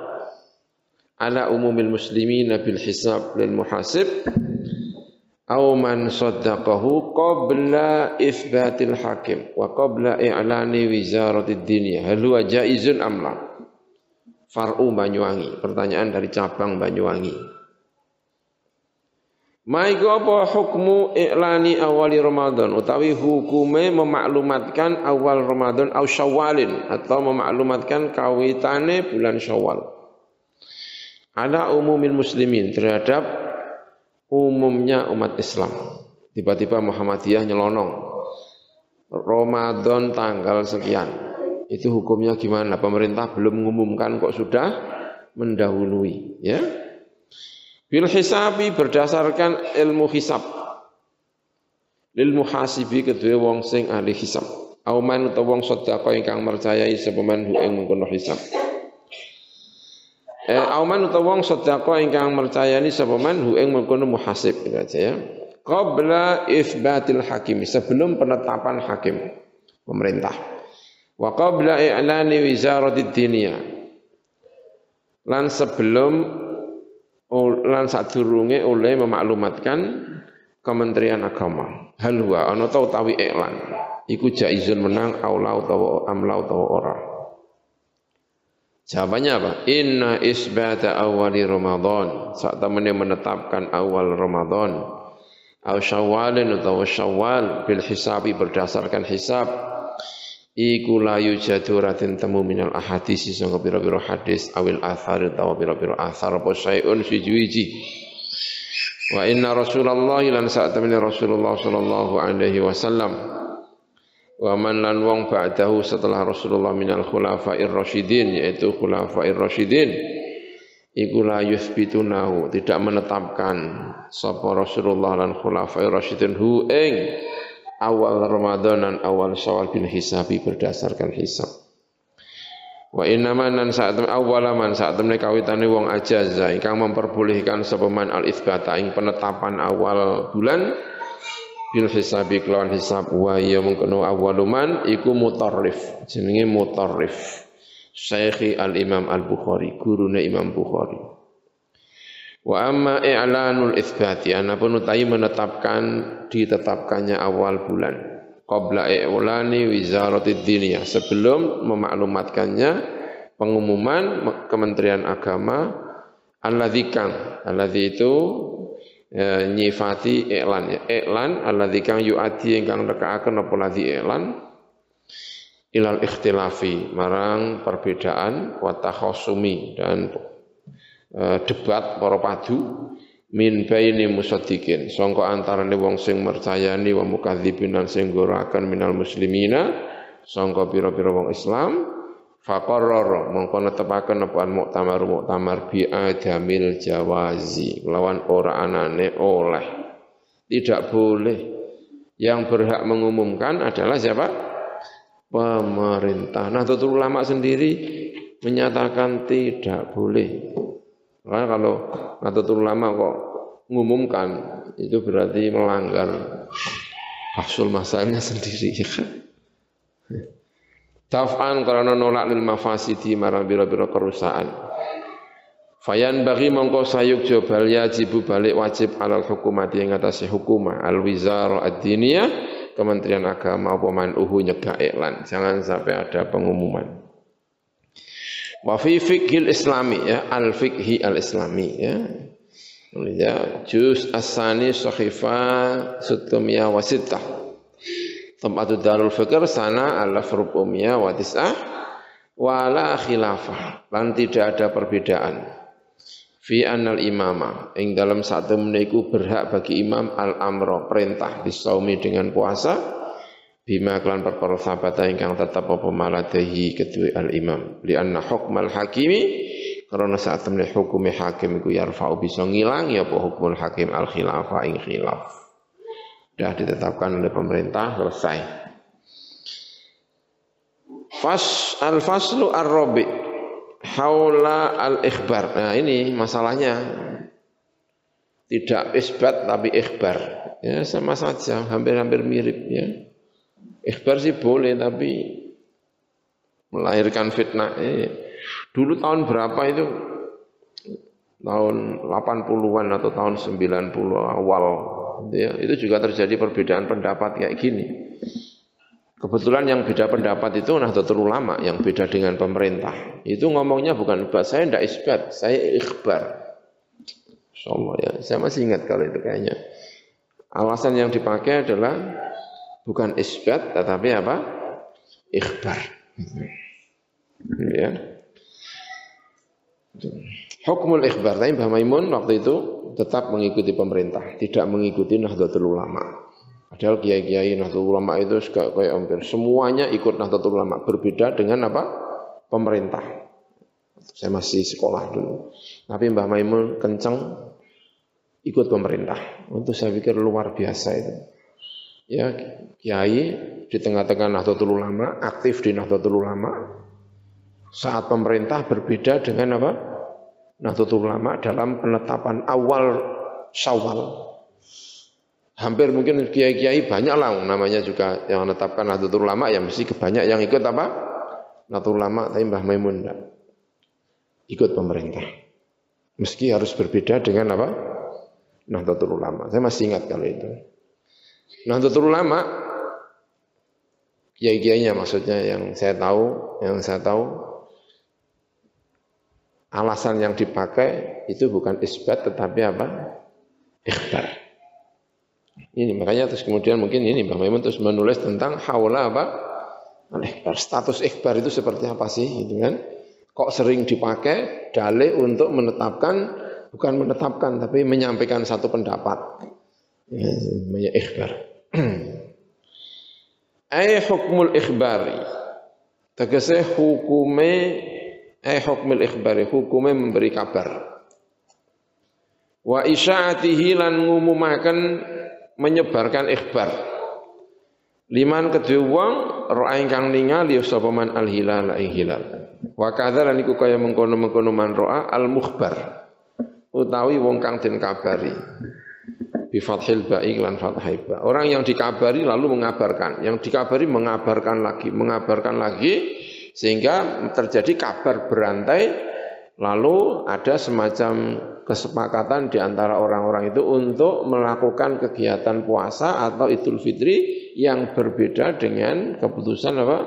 Ala umumil muslimin bil hisab lil muhasib au man saddaqahu qabla itsbatil hakim wa qabla i'lani wizaratid dunya. Hal huwa jaizun am la? Far'u Banyuwangi. Pertanyaan dari cabang Banyuwangi Maiku apa hukmu i'lani awali Ramadan utawi hukume memaklumatkan awal Ramadan au Syawalin atau memaklumatkan kawitane bulan Syawal. Ada umumil muslimin terhadap umumnya umat Islam. Tiba-tiba Muhammadiyah nyelonong. Ramadan tanggal sekian. Itu hukumnya gimana? Pemerintah belum mengumumkan kok sudah mendahului, ya? Bil hisabi berdasarkan ilmu hisab. Lil muhasibi kedua wong sing ahli hisab. Auman utawa wong sedekah ingkang mercayai sapa man hu ing mengkono hisab. Eh auman utawa wong sedekah ingkang mercayani sapa man hu ing mengkono muhasib gitu aja ya. Qabla itsbatil hakim sebelum penetapan hakim pemerintah. Wa qabla i'lani wizaratid diniyah. Lan sebelum lan sadurunge oleh memaklumatkan Kementerian Agama. Hal huwa ana ta utawi iklan. Iku jaizun menang aula utawa amla utawa ora. Jawabannya apa? Inna isbata awali Ramadan. Saat temannya menetapkan awal Ramadan. Aw syawalin atau syawal bil hisabi berdasarkan hisab iku la yujadu ratin temu minal ahadis sangka pira-pira hadis awil athar utawa pira-pira athar apa syai'un siji wa inna rasulullah lan saat temene rasulullah sallallahu alaihi wasallam. Wa man lan wong ba'dahu setelah rasulullah minal khulafa'ir rasyidin yaitu khulafa'ir rasyidin. Iku la yuthbitunahu tidak menetapkan sapa rasulullah lan khulafa'ir rasyidin hu ing awal Ramadan dan awal Syawal bin hisabi berdasarkan hisab. Wa innaman nan saat awal man saat temne kawitane wong ajaza ingkang memperbolehkan sepeman al itsbata ing penetapan awal bulan bil hisabi kelawan hisab. Wa ya mengkono awaluman iku mutarrif jenenge mutarrif. Syekh Al Imam Al Bukhari gurune Imam Bukhari Wa amma i'lanul itsbati anapun utai menetapkan ditetapkannya awal bulan. Qabla i'lani wizaratid diniyah sebelum memaklumatkannya pengumuman Kementerian Agama alladzi kang alladzi itu e, nyifati iklan ya iklan alladzi kang yuati ingkang nekaaken apa ladzi iklan ilal ikhtilafi marang perbedaan wa dan debat para padu min baini musaddiqin. Sangka antarane wong sing mercayani wa mukadzibin lan sing gorakan minal muslimina sangka pira-pira wong Islam faqarrara mongko netepaken apa muktamar muktamar bi adamil jawazi lawan ora anane oleh. Tidak boleh. Yang berhak mengumumkan adalah siapa? Pemerintah. Nah ulama sendiri menyatakan tidak boleh karena kalau Nahdlatul Ulama kok mengumumkan itu berarti melanggar hasil masalahnya sendiri. [LAUGHS] Taf'an karena nolak lil mafasidi marang bira-bira kerusakan. Fayan bagi mongko sayuk jobal yajibu balik wajib alal hukumati yang atas hukumah al wizara ad-diniyah Kementerian Agama apa man uhu nyegah iklan. Jangan sampai ada pengumuman. Wa fi fiqhil islami ya, al fiqhi al islami ya. Ya, juz asani sahifa sutumia wasitah. Tempat darul fikr sana alaf rubumia wa tis'ah wala khilafah. Dan tidak ada perbedaan. Fi anal imama ing dalam satu meniku berhak bagi imam al amro perintah bisaumi dengan puasa bima klan perkara sabata ingkang tetap apa maladahi kedua al imam li anna hukmal hakimi karena saat temne hukum hakim iku yarfa'u bisa ngilang ya apa hukumul hakim al khilafah ing khilaf. Sudah ditetapkan oleh pemerintah selesai. Fas al faslu ar rabi haula al ikhbar nah ini masalahnya. Tidak isbat tapi ikhbar. Ya sama saja hampir-hampir mirip ya Ikhbar sih boleh tapi melahirkan fitnah. Eh, dulu tahun berapa itu tahun 80-an atau tahun 90 awal ya, itu juga terjadi perbedaan pendapat kayak gini. Kebetulan yang beda pendapat itu Nahdlatul Ulama yang beda dengan pemerintah. Itu ngomongnya bukan saya tidak isbat, saya ikhbar. Insyaallah ya, saya masih ingat kalau itu kayaknya. Alasan yang dipakai adalah bukan isbat tetapi apa? Ikhbar. Ya. Hukmul ikhbar, tapi Mbah Maimun waktu itu tetap mengikuti pemerintah, tidak mengikuti Nahdlatul Ulama. Padahal kiai-kiai Nahdlatul Ulama itu kayak hampir semuanya ikut Nahdlatul Ulama, berbeda dengan apa? Pemerintah. Saya masih sekolah dulu. Tapi Mbah Maimun kencang ikut pemerintah. Untuk saya pikir luar biasa itu. Ya, kiai di tengah-tengah Nahdlatul Ulama, aktif di Nahdlatul Ulama. Saat pemerintah berbeda dengan apa? Nahdlatul Ulama dalam penetapan awal Syawal. Hampir mungkin kiai-kiai banyak lah namanya juga yang menetapkan Nahdlatul Ulama ya mesti banyak yang ikut apa? Nahdlatul Ulama tapi Mbah Maimun enggak. Ikut pemerintah. Meski harus berbeda dengan apa? Nahdlatul Ulama. Saya masih ingat kalau itu. Nahdlatul Ulama kiai-kiainya maksudnya yang saya tahu, yang saya tahu alasan yang dipakai itu bukan isbat tetapi apa? Ikhbar. Ini makanya terus kemudian mungkin ini Bang Maimun terus menulis tentang haula apa? Ikhbar. Status ikhbar itu seperti apa sih gitu kan? Kok sering dipakai dalih untuk menetapkan bukan menetapkan tapi menyampaikan satu pendapat. Ya, namanya ikhbar. Ai hukmul ikhbari. Tegese hukume eh hukmil ikhbari? Hukume memberi kabar. Wa isya'atihi lan ngumumaken menyebarkan ikhbar. Liman kedue wong roa ingkang ningali sapa man al hilal ing hilal. Wa kadzalan iku kaya mengkono-mengkono man roa al mukhbar. Utawi wong kang den kabari bi fathil ba'i lan fathai ba. Orang yang dikabari lalu mengabarkan, yang dikabari mengabarkan lagi, mengabarkan lagi sehingga terjadi kabar berantai lalu ada semacam kesepakatan di antara orang-orang itu untuk melakukan kegiatan puasa atau Idul Fitri yang berbeda dengan keputusan apa?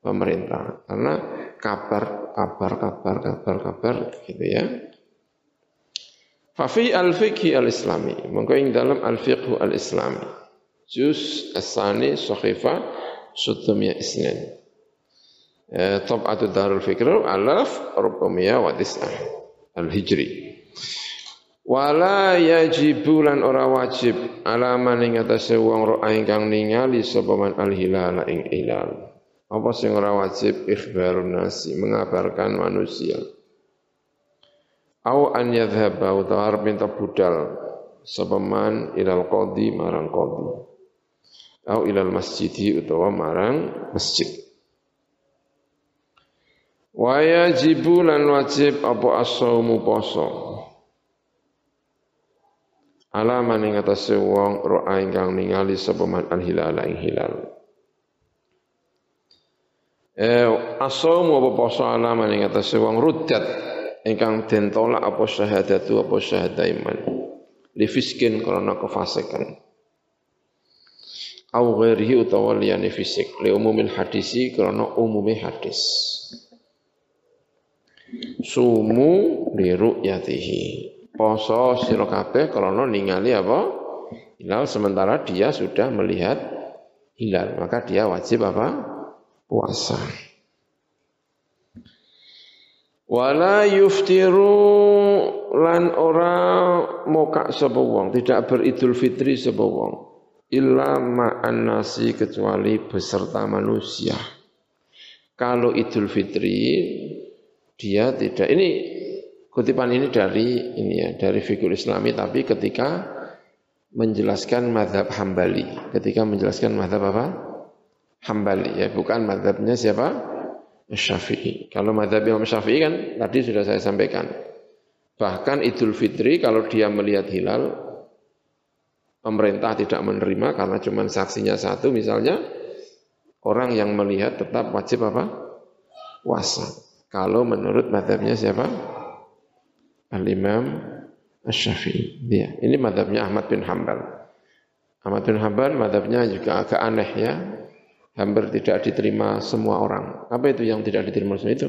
pemerintah. Karena kabar kabar kabar kabar kabar gitu ya. Fafi al-fiqhi al-islami. Monggo ing dalam al-fiqhu al-islami. Juz as-sani sahifa sutumya isnin. Eh, Tab'atu Darul Fikr alaf rubamiyah wa al-hijri. Wala yajibu lan ora wajib alaman ing atase wong ro'a ingkang ningali sapa man al-hilal ing hilal. Apa sing ora wajib ikhbarun nasi mengabarkan manusia. Au an yadhhaba utawa arep minta budal sapa man ilal qadi marang qadi. Au ilal masjidi utawa marang masjid. Wajibu lan wajib apa as-saumu poso. Alaman ing atase wong ro'a ingkang ningali sapa man al-hilal ing hilal. Eh as-saumu apa poso alaman ing atase wong ruddat ingkang den tolak apa syahadatu apa syahada iman. Li fiskin karena kefasikan. Au ghairihi utawa liyane fisik. Li umumil hadisi karena umumi hadis. Sumu liru yatihi poso sira kabeh krana ningali apa? Hilal sementara dia sudah melihat hilal. Maka dia wajib apa? Puasa wala yuftiru lan ora moka sapa wong tidak beridul fitri sapa wong illa ma'an nasi kecuali beserta manusia. Kalau idul fitri dia tidak ini kutipan ini dari ini ya dari figur Islami tapi ketika menjelaskan madhab Hambali. Ketika menjelaskan madhab apa? Hambali ya bukan madhabnya siapa Syafi'i kalau madhab Imam Syafi'i kan tadi sudah saya sampaikan bahkan Idul Fitri kalau dia melihat hilal pemerintah tidak menerima karena cuma saksinya satu misalnya orang yang melihat tetap wajib apa puasa kalau menurut madhabnya siapa? Al-Imam Asy-Syafi'i. Ya, ini madhabnya Ahmad bin Hambal. Ahmad bin Hambal madhabnya juga agak aneh ya. Hampir tidak diterima semua orang. Apa itu yang tidak diterima semua itu?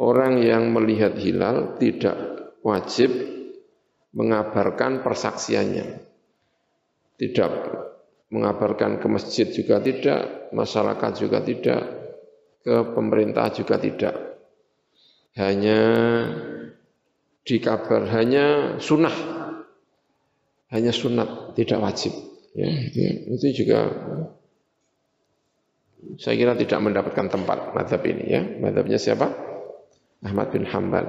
Orang yang melihat hilal tidak wajib mengabarkan persaksiannya. Tidak mengabarkan ke masjid juga tidak, masyarakat juga tidak, ke pemerintah juga tidak. Hanya dikabar, hanya sunnah, hanya sunat, tidak wajib. Ya, itu, itu juga saya kira tidak mendapatkan tempat madhab ini ya. Madhabnya siapa? Ahmad bin Hambal.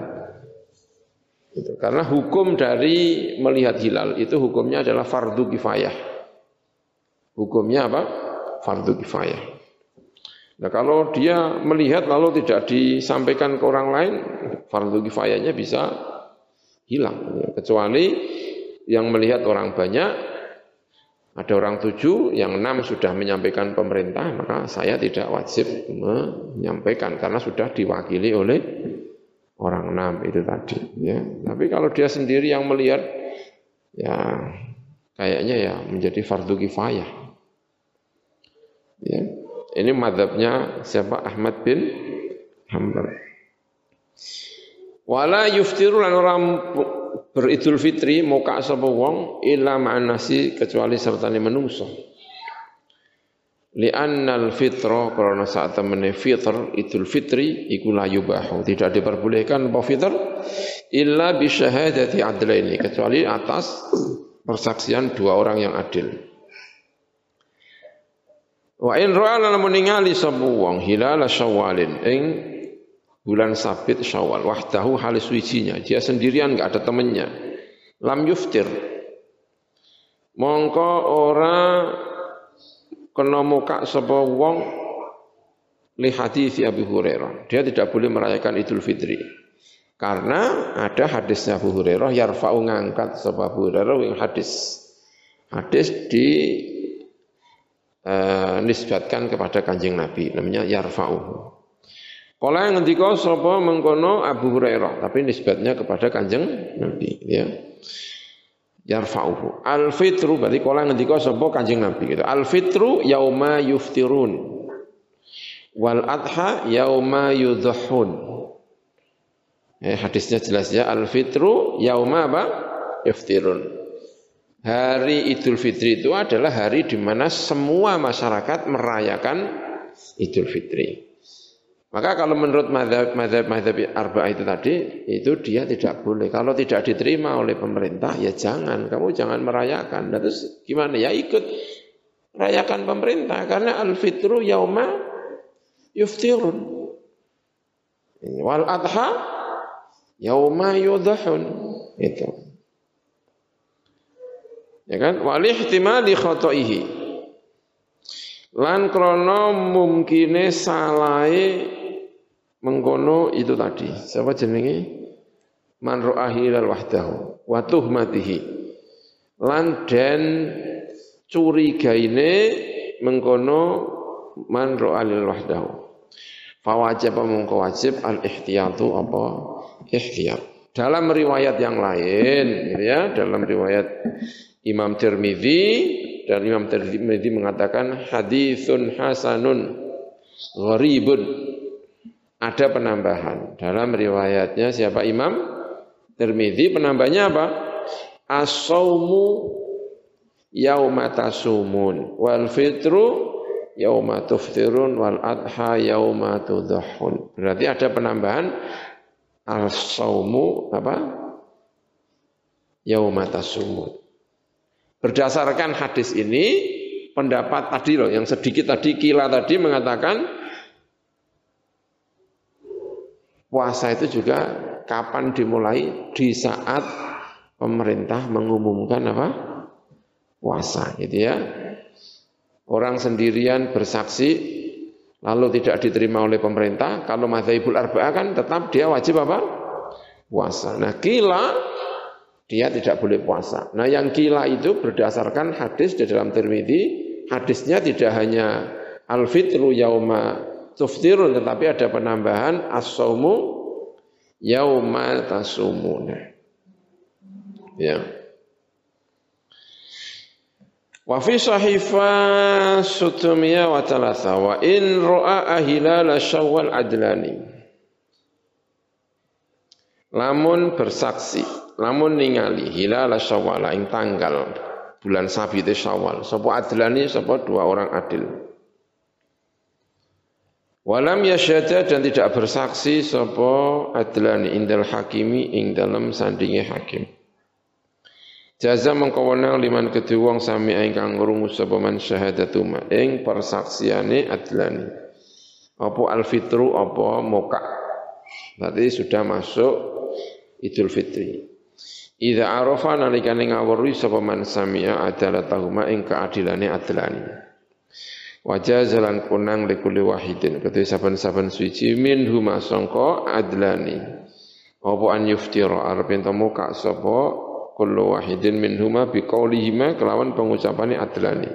Itu. Karena hukum dari melihat hilal itu hukumnya adalah fardu kifayah. Hukumnya apa? Fardu kifayah. Nah kalau dia melihat lalu tidak disampaikan ke orang lain, fardu kifayahnya bisa hilang. Kecuali yang melihat orang banyak, ada orang tujuh, yang enam sudah menyampaikan pemerintah, maka saya tidak wajib menyampaikan karena sudah diwakili oleh orang enam itu tadi ya. Tapi kalau dia sendiri yang melihat ya kayaknya ya menjadi fardu kifayah. Ya. Ini madhabnya siapa? Ahmad bin Hanbal. Wala yuftiru lan orang beridul fitri muka sapa wong illa ma'an nasi kecuali serta menungso Li'annal fitra karena saat temene fitr idul fitri iku la yubahu tidak diperbolehkan apa fitr illa bi syahadati adlaini kecuali atas persaksian dua orang yang adil. Wa in ra'a lamun ningali sapa wong hilal syawalin ing bulan sabit syawal wahdahu halis wijinya dia sendirian enggak ada temannya lam yuftir mongko ora kena muka sapa wong li hadis Abu Hurairah. Dia tidak boleh merayakan Idul Fitri. Karena ada hadisnya Abu Hurairah yarfa'u ngangkat sapa Abu Hurairah yang hadis. Hadis di uh, nisbatkan kepada Kanjeng Nabi namanya yarfa'u. Kalau yang ngendika sapa mengkono Abu Hurairah tapi nisbatnya kepada Kanjeng Nabi ya yarfa'uhu. Al fitru berarti kala ngendika sapa Kanjeng Nabi gitu. Al fitru yauma yuftirun. Wal adha yauma yudhahun. Eh, hadisnya jelas ya al fitru yauma apa? Yuftirun. Hari Idul Fitri itu adalah hari di mana semua masyarakat merayakan Idul Fitri. Maka kalau menurut madhab arba itu tadi, itu dia tidak boleh. Kalau tidak diterima oleh pemerintah, ya jangan. Kamu jangan merayakan. Nah, terus gimana? Ya ikut rayakan pemerintah. Karena al-fitru yauma yuftirun. Wal adha yauma yudhahun. Itu. Ya kan? Wal ihtimali khotoihi. Lan krono mungkine salai mengkono itu tadi. Siapa jenenge? Man ra'ahi lal wahdahu wa tuhmatihi. Lan den curigaine mengkono man ra'alil wahdahu. Fawajib mengko wajib al ihtiyatu apa ihtiyat. Dalam riwayat yang lain, gitu ya, dalam riwayat Imam Tirmidzi dan Imam Tirmidzi mengatakan haditsun hasanun gharibun ada penambahan. Dalam riwayatnya siapa Imam Tirmidzi penambahnya apa? As-saumu yauma tasumun wal fitru yauma tuftirun wal adha yauma tudhahun. Berarti ada penambahan as-saumu apa? Yauma tasumun. Berdasarkan hadis ini pendapat tadi loh yang sedikit tadi kila tadi mengatakan Puasa itu juga kapan dimulai? Di saat pemerintah mengumumkan apa? Puasa, gitu ya. Orang sendirian bersaksi lalu tidak diterima oleh pemerintah, kalau madzhabul arba'ah kan tetap dia wajib apa? Puasa. Nah, kila dia tidak boleh puasa. Nah, yang kila itu berdasarkan hadis di dalam Tirmidzi, hadisnya tidak hanya al-fitru yauma tuftirun tetapi ada penambahan as-saumu yauma tasumuna. Ya. Wa fi sahifa sutumiyah wa talatha wa in ra'a hilal syawal adlani. Lamun bersaksi, lamun ningali hilal syawal ing tanggal bulan sabit syawal. Sapa adlani sapa dua orang adil. Walam yasyada dan tidak bersaksi sapa adlani indal hakimi ing dalam sandinge hakim. Jaza mengkawenang liman kedue wong sami ingkang ngrungu sapa man syahadatuma ing persaksiane adlani. Apa alfitru apa moka. Berarti sudah masuk Idul Fitri. Idza arafa nalikane ngawruhi sapa man sami'a adalatahuma ing keadilane adlani. Wajah jalan kunang likuli wahidin. Ketua saban-saban suci. Min huma songko adlani. Apa an yuftira? Arpin muka sopo kullu wahidin min huma biqaulihima kelawan pengucapannya adlani.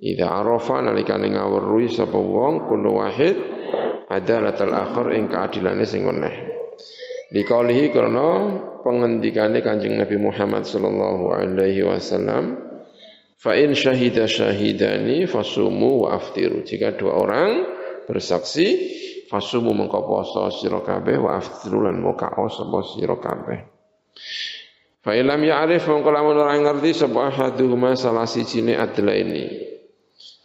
Ida arafa nalikane ngawurui sapa wong kullu wahid adalatal akhir ing keadilannya sing weneh Dikaulihi karena pengendikane Kanjeng Nabi Muhammad sallallahu alaihi wasallam Fa in syahida syahidani fasumu wa aftiru. Jika dua orang bersaksi, fasumu mengko poso sira kabeh wa aftiru lan muka sapa sira kabeh. Fa ilam ya'rif mengko lamun ora ngerti sapa ahaduhuma salah sijine adla ini.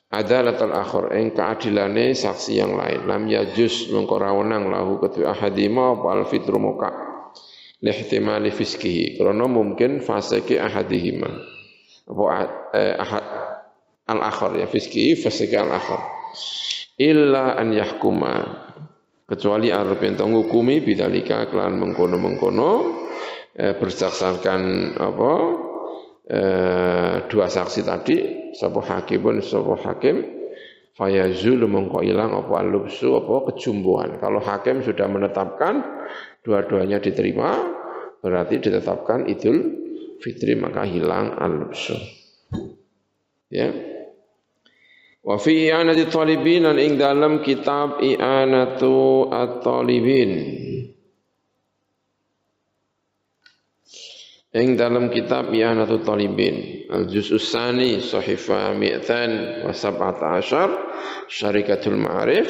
Adalatul akhir ing keadilane saksi yang lain. Lam yajus mengko wenang lahu ketu ahadima apa alfitru muka. Lihtimali fiskihi. Karena mungkin faseke ahadihima apa eh, ahad. Al akhir ya fiski fasiki al akhir illa an yahkuma. Kecuali arep ento ngukumi bidzalika kelan mengkono-mengkono eh, berdasarkan apa eh, dua saksi tadi sapa hakimun sapa hakim fayazul mengko ilang apa alubsu apa kejumbuhan. Kalau hakim sudah menetapkan dua-duanya diterima berarti ditetapkan idul fitri maka hilang al-lubsu. Ya. Wa fi i'anati talibin dan ing dalam kitab i'anatu at-talibin. Ing dalam kitab i'anatu talibin al-juz' tsani sahifa mi'tan wa sab'ata asyar syarikatul ma'arif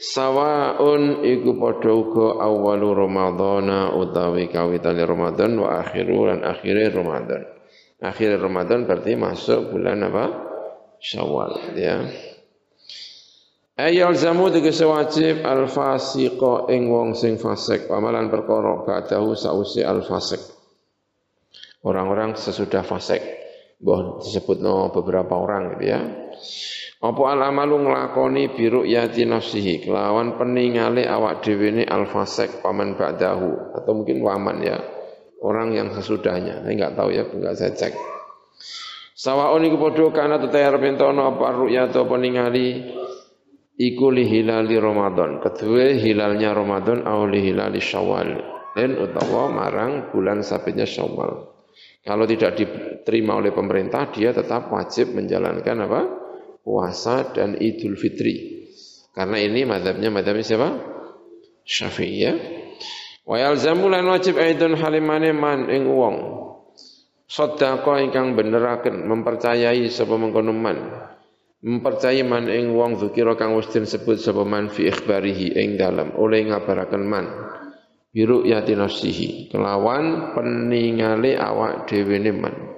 sawaun iku padha uga awalu ramadhana utawi kawitane Ramadan wa akhiru lan akhire Ramadan. Akhir Ramadan berarti masuk bulan apa? Syawal ya. Ayal zamu tegese wajib al fasiqa ing wong sing fasik amalan perkara ba'dahu sausi al fasik. Orang-orang sesudah fasik. Mbah disebut no beberapa orang gitu ya. Apa al amalu nglakoni biru yati nafsihi kelawan peningale awak dhewe ne al fasik paman ba'dahu atau mungkin waman ya. Orang yang sesudahnya. Saya enggak tahu ya, enggak saya cek. Sawaun iku padha kana teteh arep entono apa ru'ya atau peningali iku li hilali Ramadan. Kedua hilalnya Ramadan au li hilali Syawal. Dan utawa marang bulan sabitnya Syawal. Kalau tidak diterima oleh pemerintah, dia tetap wajib menjalankan apa? Puasa dan Idul Fitri. Karena ini madhabnya madhabnya siapa? Syafi'i ya. Wa yalzamu lan wajib aidun halimane man ing wong. Sedekah ingkang beneraken mempercayai sapa mengkono man. Mempercayai man ing wong zikira kang wis disebut sapa man fi ikhbarihi ing dalam oleh ngabaraken man. Biru yati nafsihi kelawan peningale awak dhewe man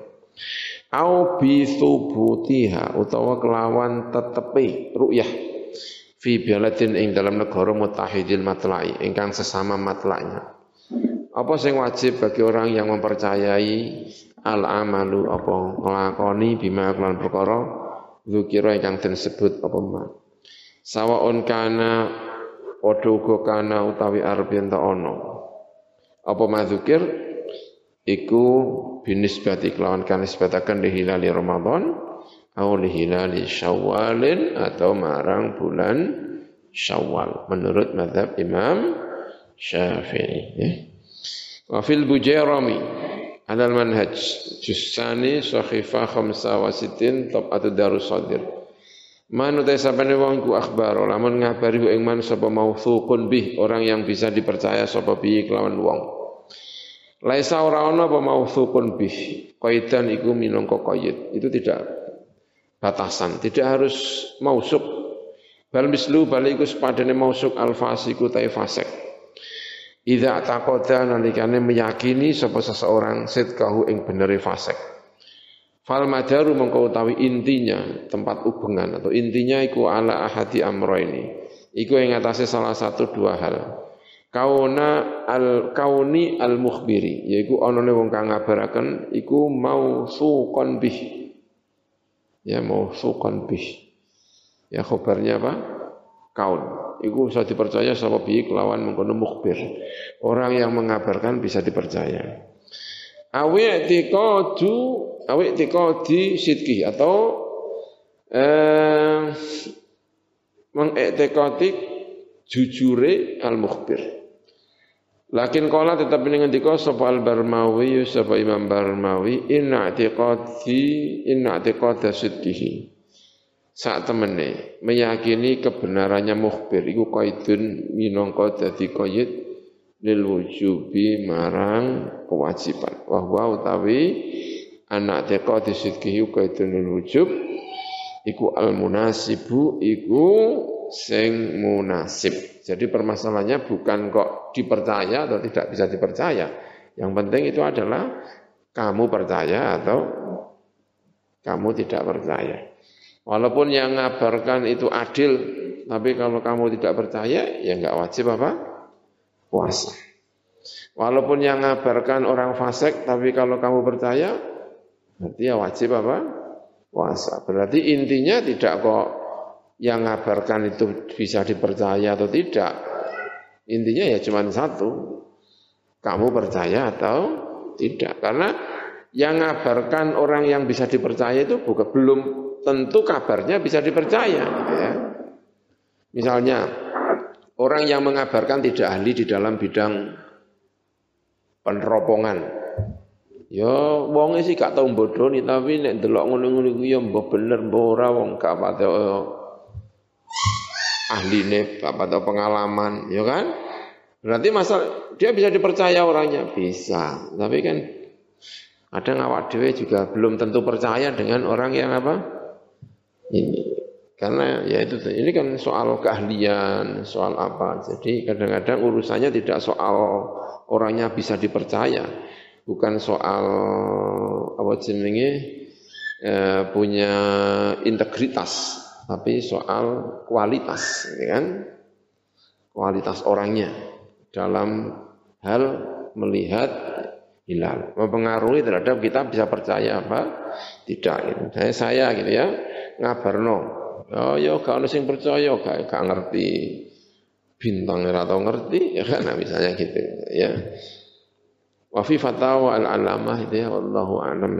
au bi thubutiha utawa kelawan tetepi ru'yah fi baladin ing dalam negara mutahidil matla'i ingkang sesama matla'nya apa sing wajib bagi orang yang mempercayai al amalu apa nglakoni bima kelan perkara zikira ingkang den sebut apa ma? Sawaun kana padha uga kana utawi arep yen ana. Apa madzukir iku binisbati kelawan kan nisbatakan di hilali Ramadan atau di hilali Syawalin atau marang bulan Syawal menurut madhab Imam Syafi'i ya. Wa fil Bujairami al manhaj jusani sahifa khamsa wa sitin tabatu darus sadir Man utai sabane wong ku akhbar lamun ngabari ing man sapa mauthuqun bih orang yang bisa dipercaya sapa bi kelawan wong Laisa ora ana apa mausuqun bih. Qaidan iku minangka qaid. Itu tidak batasan, tidak harus mausuk. Bal mislu bal iku sepadane mausuk al fasiku ta fasik. Idza taqada nalikane meyakini sapa seseorang sidqahu ing benere fasik. Fal madaru mengko utawi intinya tempat hubungan atau intinya iku ala ahadi amro ini. Iku atasnya salah satu dua hal kauna al kauni al mukhbiri yaiku onone wong kang ngabaraken iku suqon bih. Ya suqon bih. Ya khabarnya apa? Kaun. Iku bisa dipercaya sama bi kelawan mengkono mukhbir. Orang yang mengabarkan bisa dipercaya. Awi tiqadu awi tiqadi sidki atau eh, mengiktikadi jujure al mukhbir Lakin kala tetap ini ngendika sapa al-Barmawi sapa Imam Barmawi inna i'tiqadi inna i'tiqada sidqihi. Saat temene meyakini kebenarannya mukhbir iku qaidun minangka dadi qaid lil wujubi marang kewajiban. Wa huwa utawi anak i'tiqadi sidqihi qaidun lil wujub iku al munasibu iku sing munasib. Jadi permasalahannya bukan kok dipercaya atau tidak bisa dipercaya. Yang penting itu adalah kamu percaya atau kamu tidak percaya. Walaupun yang ngabarkan itu adil, tapi kalau kamu tidak percaya, ya nggak wajib apa? Puasa. Walaupun yang ngabarkan orang fasik, tapi kalau kamu percaya, berarti ya wajib apa? Puasa. Berarti intinya tidak kok yang ngabarkan itu bisa dipercaya atau tidak. Intinya ya cuma satu. Kamu percaya atau tidak. Karena yang ngabarkan orang yang bisa dipercaya itu bukan belum tentu kabarnya bisa dipercaya. Ya. Misalnya orang yang mengabarkan tidak ahli di dalam bidang peneropongan. Ya wong sih gak tau bodoni tapi nek delok ngono-ngono ya mbok bener mbok ora wong gak pate ahline, bapak tahu pengalaman, ya kan? Berarti masa dia bisa dipercaya orangnya? Bisa, tapi kan ada ngawak dewe juga belum tentu percaya dengan orang yang apa? Ini. Karena ya itu ini kan soal keahlian soal apa. Jadi kadang-kadang urusannya tidak soal orangnya bisa dipercaya. Bukan soal apa jenenge eh, punya integritas tapi soal kualitas, ya kan? Kualitas orangnya dalam hal melihat hilal mempengaruhi terhadap kita bisa percaya apa tidak gitu. Saya saya gitu ya ngabarno. Oh yo ya, kalau sing percaya gak, gak ngerti bintang atau ngerti [LAUGHS] ya kan nah, misalnya gitu ya. Wa fi fatawa al-alamah itu ya wallahu a'lam.